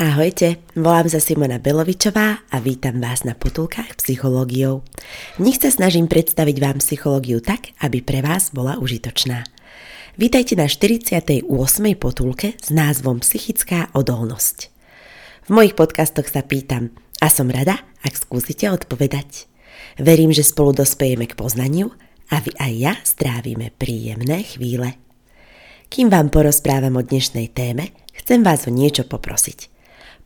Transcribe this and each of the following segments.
Ahojte, volám sa Simona Belovičová a vítam vás na potulkách psychológiou. V sa snažím predstaviť vám psychológiu tak, aby pre vás bola užitočná. Vítajte na 48. potulke s názvom Psychická odolnosť. V mojich podcastoch sa pýtam a som rada, ak skúsite odpovedať. Verím, že spolu dospejeme k poznaniu a vy aj ja strávime príjemné chvíle. Kým vám porozprávam o dnešnej téme, chcem vás o niečo poprosiť –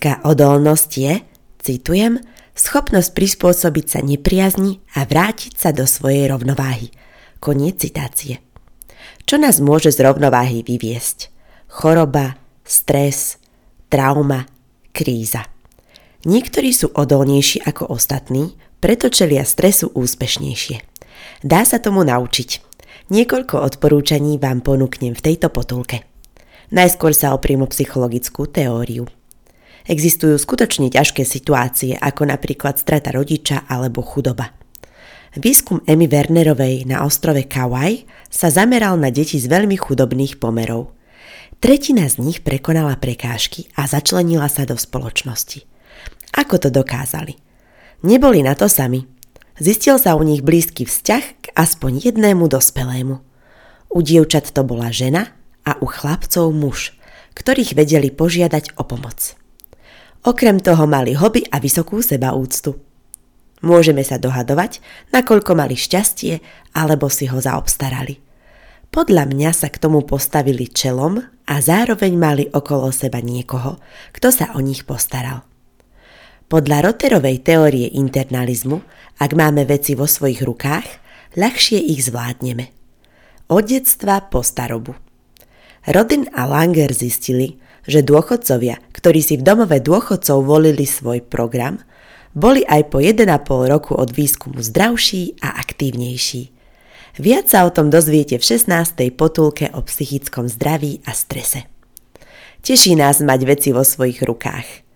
Psychická odolnosť je, citujem, schopnosť prispôsobiť sa nepriazni a vrátiť sa do svojej rovnováhy. Koniec citácie. Čo nás môže z rovnováhy vyviesť? Choroba, stres, trauma, kríza. Niektorí sú odolnejší ako ostatní, preto čelia stresu úspešnejšie. Dá sa tomu naučiť. Niekoľko odporúčaní vám ponúknem v tejto potulke. Najskôr sa opriem o psychologickú teóriu. Existujú skutočne ťažké situácie, ako napríklad strata rodiča alebo chudoba. Výskum Emmy Wernerovej na ostrove Kauai sa zameral na deti z veľmi chudobných pomerov. Tretina z nich prekonala prekážky a začlenila sa do spoločnosti. Ako to dokázali? Neboli na to sami. Zistil sa u nich blízky vzťah k aspoň jednému dospelému. U dievčat to bola žena a u chlapcov muž, ktorých vedeli požiadať o pomoc. Okrem toho mali hobby a vysokú sebaúctu. Môžeme sa dohadovať, nakoľko mali šťastie alebo si ho zaobstarali. Podľa mňa sa k tomu postavili čelom a zároveň mali okolo seba niekoho, kto sa o nich postaral. Podľa Roterovej teórie internalizmu, ak máme veci vo svojich rukách, ľahšie ich zvládneme. Od detstva po starobu. Rodin a Langer zistili, že dôchodcovia, ktorí si v domove dôchodcov volili svoj program, boli aj po 1,5 roku od výskumu zdravší a aktívnejší. Viac sa o tom dozviete v 16. potulke o psychickom zdraví a strese. Teší nás mať veci vo svojich rukách.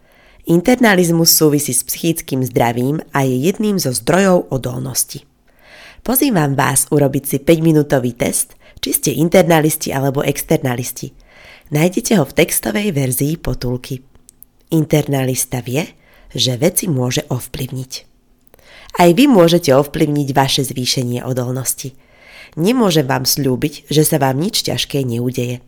Internalizmus súvisí s psychickým zdravím a je jedným zo zdrojov odolnosti. Pozývam vás urobiť si 5-minútový test, či ste internalisti alebo externalisti – Nájdete ho v textovej verzii potulky. Internalista vie, že veci môže ovplyvniť. Aj vy môžete ovplyvniť vaše zvýšenie odolnosti. Nemôžem vám slúbiť, že sa vám nič ťažké neudeje.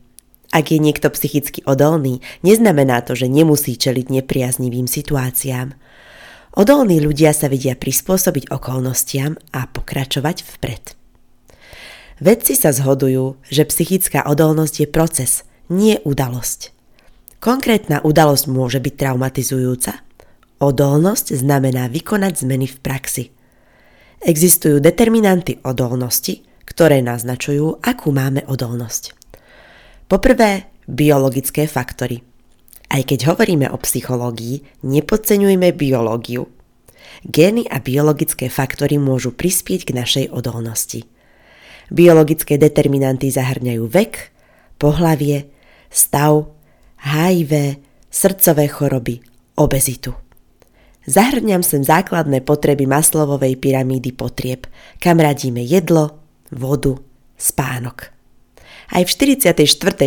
Ak je niekto psychicky odolný, neznamená to, že nemusí čeliť nepriaznivým situáciám. Odolní ľudia sa vedia prispôsobiť okolnostiam a pokračovať vpred. Vedci sa zhodujú, že psychická odolnosť je proces, nie udalosť. Konkrétna udalosť môže byť traumatizujúca. Odolnosť znamená vykonať zmeny v praxi. Existujú determinanty odolnosti, ktoré naznačujú, akú máme odolnosť. Poprvé, biologické faktory. Aj keď hovoríme o psychológii, nepodceňujme biológiu. Gény a biologické faktory môžu prispieť k našej odolnosti. Biologické determinanty zahrňajú vek, pohlavie, stav, HIV, srdcové choroby, obezitu. Zahrňam sem základné potreby maslovovej pyramídy potrieb, kam radíme jedlo, vodu, spánok. Aj v 44.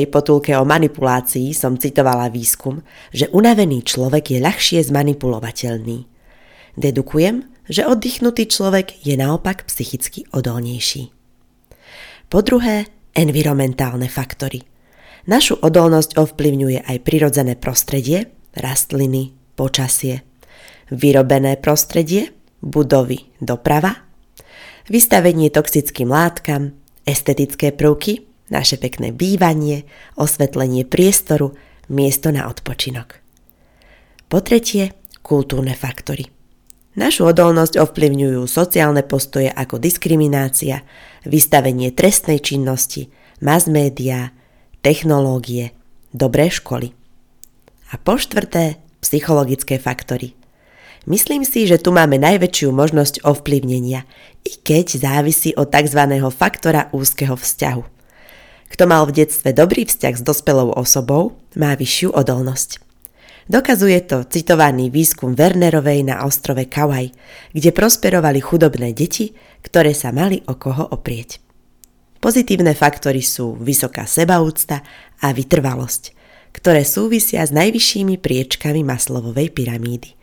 potulke o manipulácii som citovala výskum, že unavený človek je ľahšie zmanipulovateľný. Dedukujem, že oddychnutý človek je naopak psychicky odolnejší. Po druhé, environmentálne faktory – Našu odolnosť ovplyvňuje aj prirodzené prostredie, rastliny, počasie, vyrobené prostredie, budovy, doprava, vystavenie toxickým látkam, estetické prvky, naše pekné bývanie, osvetlenie priestoru, miesto na odpočinok. Po tretie, kultúrne faktory. Našu odolnosť ovplyvňujú sociálne postoje ako diskriminácia, vystavenie trestnej činnosti, mass média, technológie, dobré školy. A po štvrté, psychologické faktory. Myslím si, že tu máme najväčšiu možnosť ovplyvnenia, i keď závisí od tzv. faktora úzkeho vzťahu. Kto mal v detstve dobrý vzťah s dospelou osobou, má vyššiu odolnosť. Dokazuje to citovaný výskum Wernerovej na ostrove Kauai, kde prosperovali chudobné deti, ktoré sa mali o koho oprieť. Pozitívne faktory sú vysoká sebaúcta a vytrvalosť, ktoré súvisia s najvyššími priečkami maslovovej pyramídy.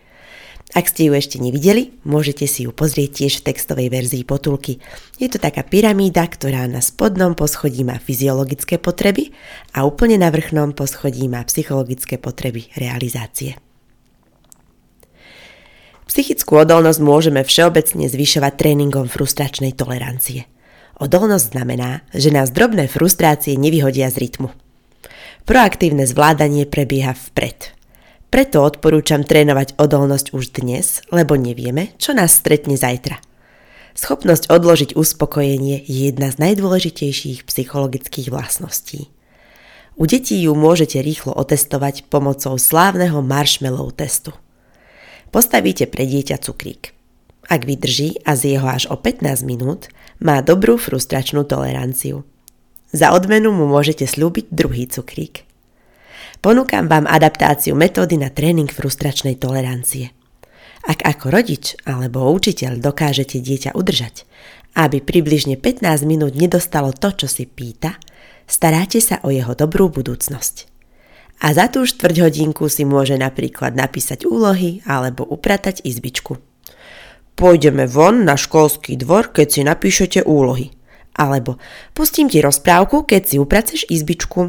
Ak ste ju ešte nevideli, môžete si ju pozrieť tiež v textovej verzii potulky. Je to taká pyramída, ktorá na spodnom poschodí má fyziologické potreby a úplne na vrchnom poschodí má psychologické potreby realizácie. Psychickú odolnosť môžeme všeobecne zvyšovať tréningom frustračnej tolerancie. Odolnosť znamená, že nás drobné frustrácie nevyhodia z rytmu. Proaktívne zvládanie prebieha vpred – preto odporúčam trénovať odolnosť už dnes, lebo nevieme, čo nás stretne zajtra. Schopnosť odložiť uspokojenie je jedna z najdôležitejších psychologických vlastností. U detí ju môžete rýchlo otestovať pomocou slávneho marshmallow testu. Postavíte pre dieťa cukrík. Ak vydrží a z jeho až o 15 minút, má dobrú frustračnú toleranciu. Za odmenu mu môžete slúbiť druhý cukrík. Ponúkam vám adaptáciu metódy na tréning frustračnej tolerancie. Ak ako rodič alebo učiteľ dokážete dieťa udržať, aby približne 15 minút nedostalo to, čo si pýta, staráte sa o jeho dobrú budúcnosť. A za tú štvrť hodinku si môže napríklad napísať úlohy alebo upratať izbičku. Pôjdeme von na školský dvor, keď si napíšete úlohy. Alebo pustím ti rozprávku, keď si upraceš izbičku.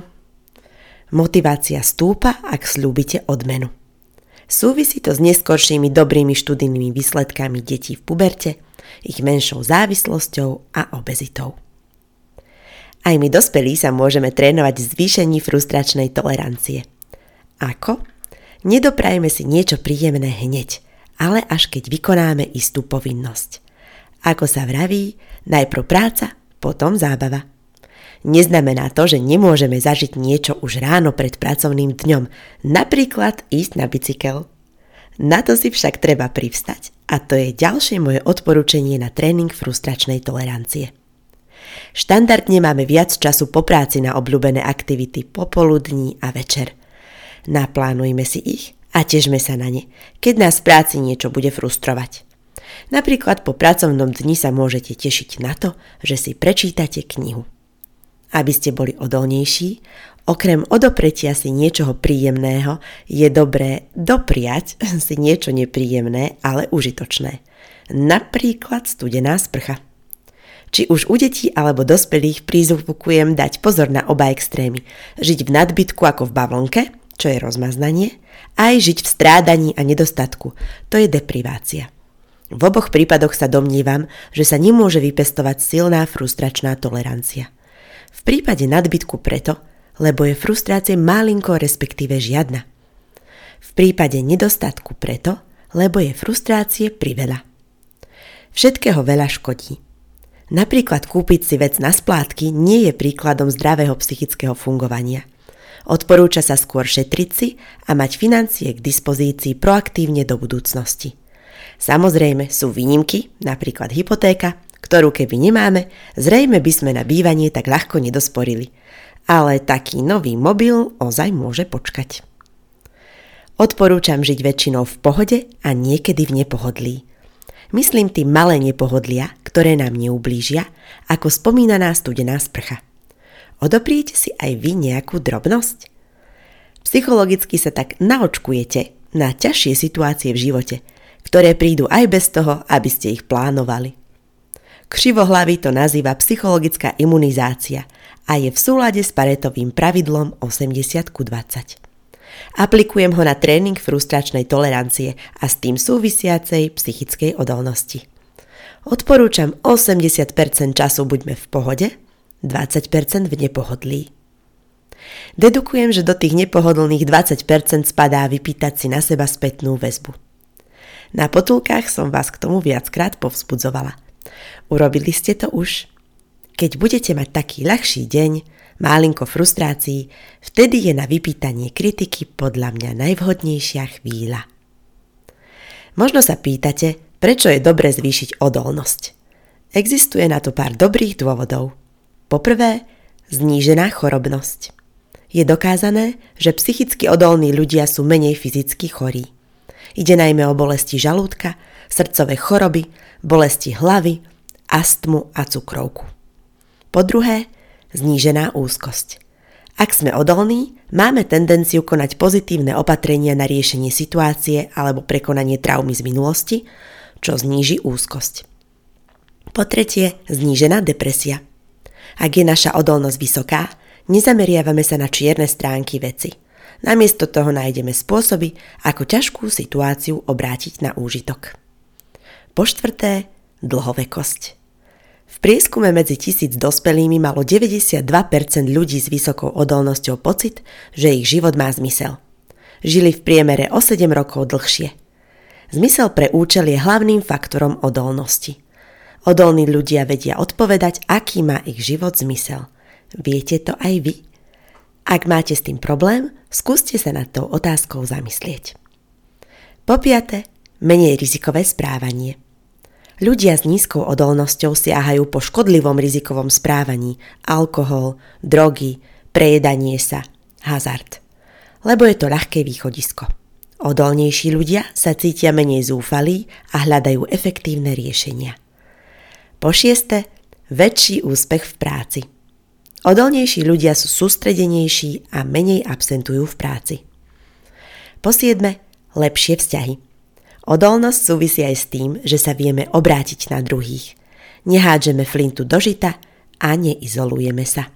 Motivácia stúpa, ak slúbite odmenu. Súvisí to s neskoršími dobrými študijnými výsledkami detí v puberte, ich menšou závislosťou a obezitou. Aj my dospelí sa môžeme trénovať zvýšení frustračnej tolerancie. Ako? Nedoprajme si niečo príjemné hneď, ale až keď vykonáme istú povinnosť. Ako sa vraví, najprv práca, potom zábava. Neznamená to, že nemôžeme zažiť niečo už ráno pred pracovným dňom, napríklad ísť na bicykel. Na to si však treba privstať a to je ďalšie moje odporúčanie na tréning frustračnej tolerancie. Štandardne máme viac času po práci na obľúbené aktivity popoludní a večer. Naplánujme si ich a težme sa na ne, keď nás v práci niečo bude frustrovať. Napríklad po pracovnom dni sa môžete tešiť na to, že si prečítate knihu. Aby ste boli odolnejší, okrem odopretia si niečoho príjemného je dobré dopriať si niečo nepríjemné, ale užitočné. Napríklad studená sprcha. Či už u detí alebo dospelých prizvukujem dať pozor na oba extrémy. Žiť v nadbytku ako v bavlnke, čo je rozmaznanie, aj žiť v strádaní a nedostatku, to je deprivácia. V oboch prípadoch sa domnívam, že sa nemôže vypestovať silná frustračná tolerancia. V prípade nadbytku preto, lebo je frustrácie malinko respektíve žiadna. V prípade nedostatku preto, lebo je frustrácie priveľa. Všetkého veľa škodí. Napríklad kúpiť si vec na splátky nie je príkladom zdravého psychického fungovania. Odporúča sa skôr šetriť si a mať financie k dispozícii proaktívne do budúcnosti. Samozrejme sú výnimky, napríklad hypotéka, ktorú keby nemáme, zrejme by sme na bývanie tak ľahko nedosporili. Ale taký nový mobil ozaj môže počkať. Odporúčam žiť väčšinou v pohode a niekedy v nepohodlí. Myslím tým malé nepohodlia, ktoré nám neublížia, ako spomínaná studená sprcha. Odopriete si aj vy nejakú drobnosť? Psychologicky sa tak naočkujete na ťažšie situácie v živote, ktoré prídu aj bez toho, aby ste ich plánovali. Krivohlavy to nazýva psychologická imunizácia a je v súlade s paretovým pravidlom 80 ku 20. Aplikujem ho na tréning frustračnej tolerancie a s tým súvisiacej psychickej odolnosti. Odporúčam 80% času buďme v pohode, 20% v nepohodlí. Dedukujem, že do tých nepohodlných 20% spadá vypýtať si na seba spätnú väzbu. Na potulkách som vás k tomu viackrát povzbudzovala. Urobili ste to už? Keď budete mať taký ľahší deň, málinko frustrácií, vtedy je na vypýtanie kritiky podľa mňa najvhodnejšia chvíľa. Možno sa pýtate, prečo je dobre zvýšiť odolnosť. Existuje na to pár dobrých dôvodov. Poprvé, znížená chorobnosť. Je dokázané, že psychicky odolní ľudia sú menej fyzicky chorí. Ide najmä o bolesti žalúdka, srdcové choroby, bolesti hlavy, astmu a cukrovku. Po druhé, znížená úzkosť. Ak sme odolní, máme tendenciu konať pozitívne opatrenia na riešenie situácie alebo prekonanie traumy z minulosti, čo zníži úzkosť. Po tretie, znížená depresia. Ak je naša odolnosť vysoká, nezameriavame sa na čierne stránky veci – Namiesto toho nájdeme spôsoby, ako ťažkú situáciu obrátiť na úžitok. Po štvrté, dlhovekosť. V prieskume medzi tisíc dospelými malo 92% ľudí s vysokou odolnosťou pocit, že ich život má zmysel. Žili v priemere o 7 rokov dlhšie. Zmysel pre účel je hlavným faktorom odolnosti. Odolní ľudia vedia odpovedať, aký má ich život zmysel. Viete to aj vy? Ak máte s tým problém, skúste sa nad tou otázkou zamyslieť. Po piate, menej rizikové správanie. Ľudia s nízkou odolnosťou siahajú po škodlivom rizikovom správaní, alkohol, drogy, prejedanie sa, hazard. Lebo je to ľahké východisko. Odolnejší ľudia sa cítia menej zúfalí a hľadajú efektívne riešenia. Po šieste, väčší úspech v práci – Odolnejší ľudia sú sústredenejší a menej absentujú v práci. Po siedme, lepšie vzťahy. Odolnosť súvisí aj s tým, že sa vieme obrátiť na druhých. Nehádžeme flintu do žita a neizolujeme sa.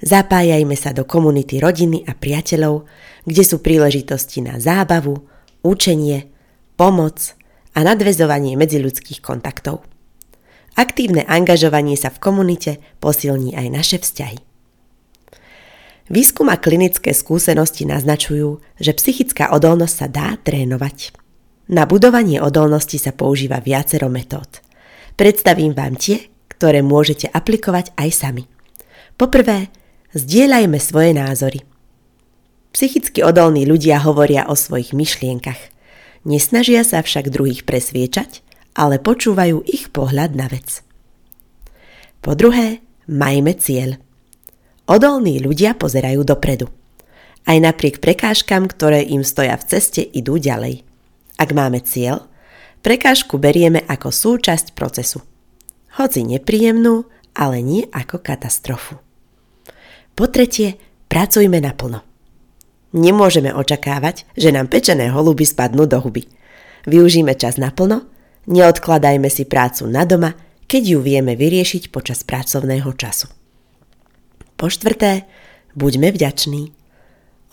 Zapájajme sa do komunity rodiny a priateľov, kde sú príležitosti na zábavu, učenie, pomoc a nadvezovanie medziľudských kontaktov. Aktívne angažovanie sa v komunite posilní aj naše vzťahy. Výskum a klinické skúsenosti naznačujú, že psychická odolnosť sa dá trénovať. Na budovanie odolnosti sa používa viacero metód. Predstavím vám tie, ktoré môžete aplikovať aj sami. Poprvé, zdieľajme svoje názory. Psychicky odolní ľudia hovoria o svojich myšlienkach. Nesnažia sa však druhých presviečať, ale počúvajú ich pohľad na vec. Po druhé, majme cieľ. Odolní ľudia pozerajú dopredu. Aj napriek prekážkam, ktoré im stoja v ceste, idú ďalej. Ak máme cieľ, prekážku berieme ako súčasť procesu. Hoci nepríjemnú, ale nie ako katastrofu. Po tretie, pracujme naplno. Nemôžeme očakávať, že nám pečené holuby spadnú do huby. Využíme čas naplno Neodkladajme si prácu na doma, keď ju vieme vyriešiť počas pracovného času. Po štvrté, buďme vďační.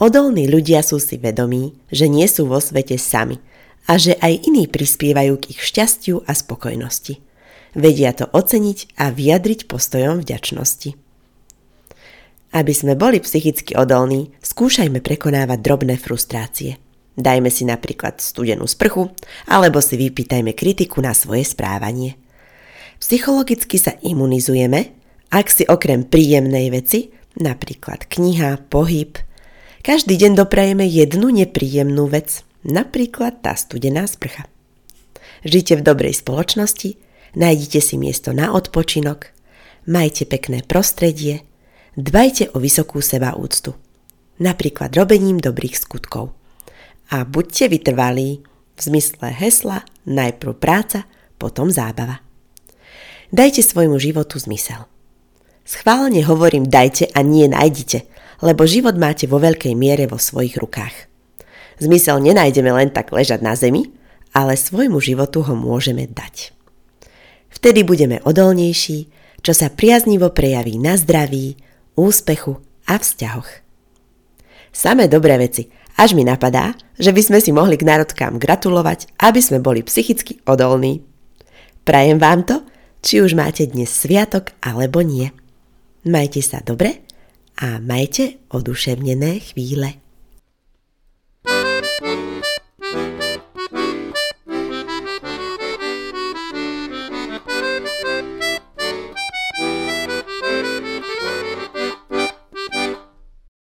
Odolní ľudia sú si vedomí, že nie sú vo svete sami a že aj iní prispievajú k ich šťastiu a spokojnosti. Vedia to oceniť a vyjadriť postojom vďačnosti. Aby sme boli psychicky odolní, skúšajme prekonávať drobné frustrácie – Dajme si napríklad studenú sprchu, alebo si vypýtajme kritiku na svoje správanie. Psychologicky sa imunizujeme, ak si okrem príjemnej veci, napríklad kniha, pohyb, každý deň doprajeme jednu nepríjemnú vec, napríklad tá studená sprcha. Žite v dobrej spoločnosti, nájdite si miesto na odpočinok, majte pekné prostredie, dbajte o vysokú seba úctu, napríklad robením dobrých skutkov a buďte vytrvalí v zmysle hesla najprv práca, potom zábava. Dajte svojmu životu zmysel. Schválne hovorím dajte a nie nájdite, lebo život máte vo veľkej miere vo svojich rukách. Zmysel nenájdeme len tak ležať na zemi, ale svojmu životu ho môžeme dať. Vtedy budeme odolnejší, čo sa priaznivo prejaví na zdraví, úspechu a vzťahoch. Samé dobré veci – až mi napadá, že by sme si mohli k národkám gratulovať, aby sme boli psychicky odolní. Prajem vám to, či už máte dnes sviatok alebo nie. Majte sa dobre a majte oduševnené chvíle.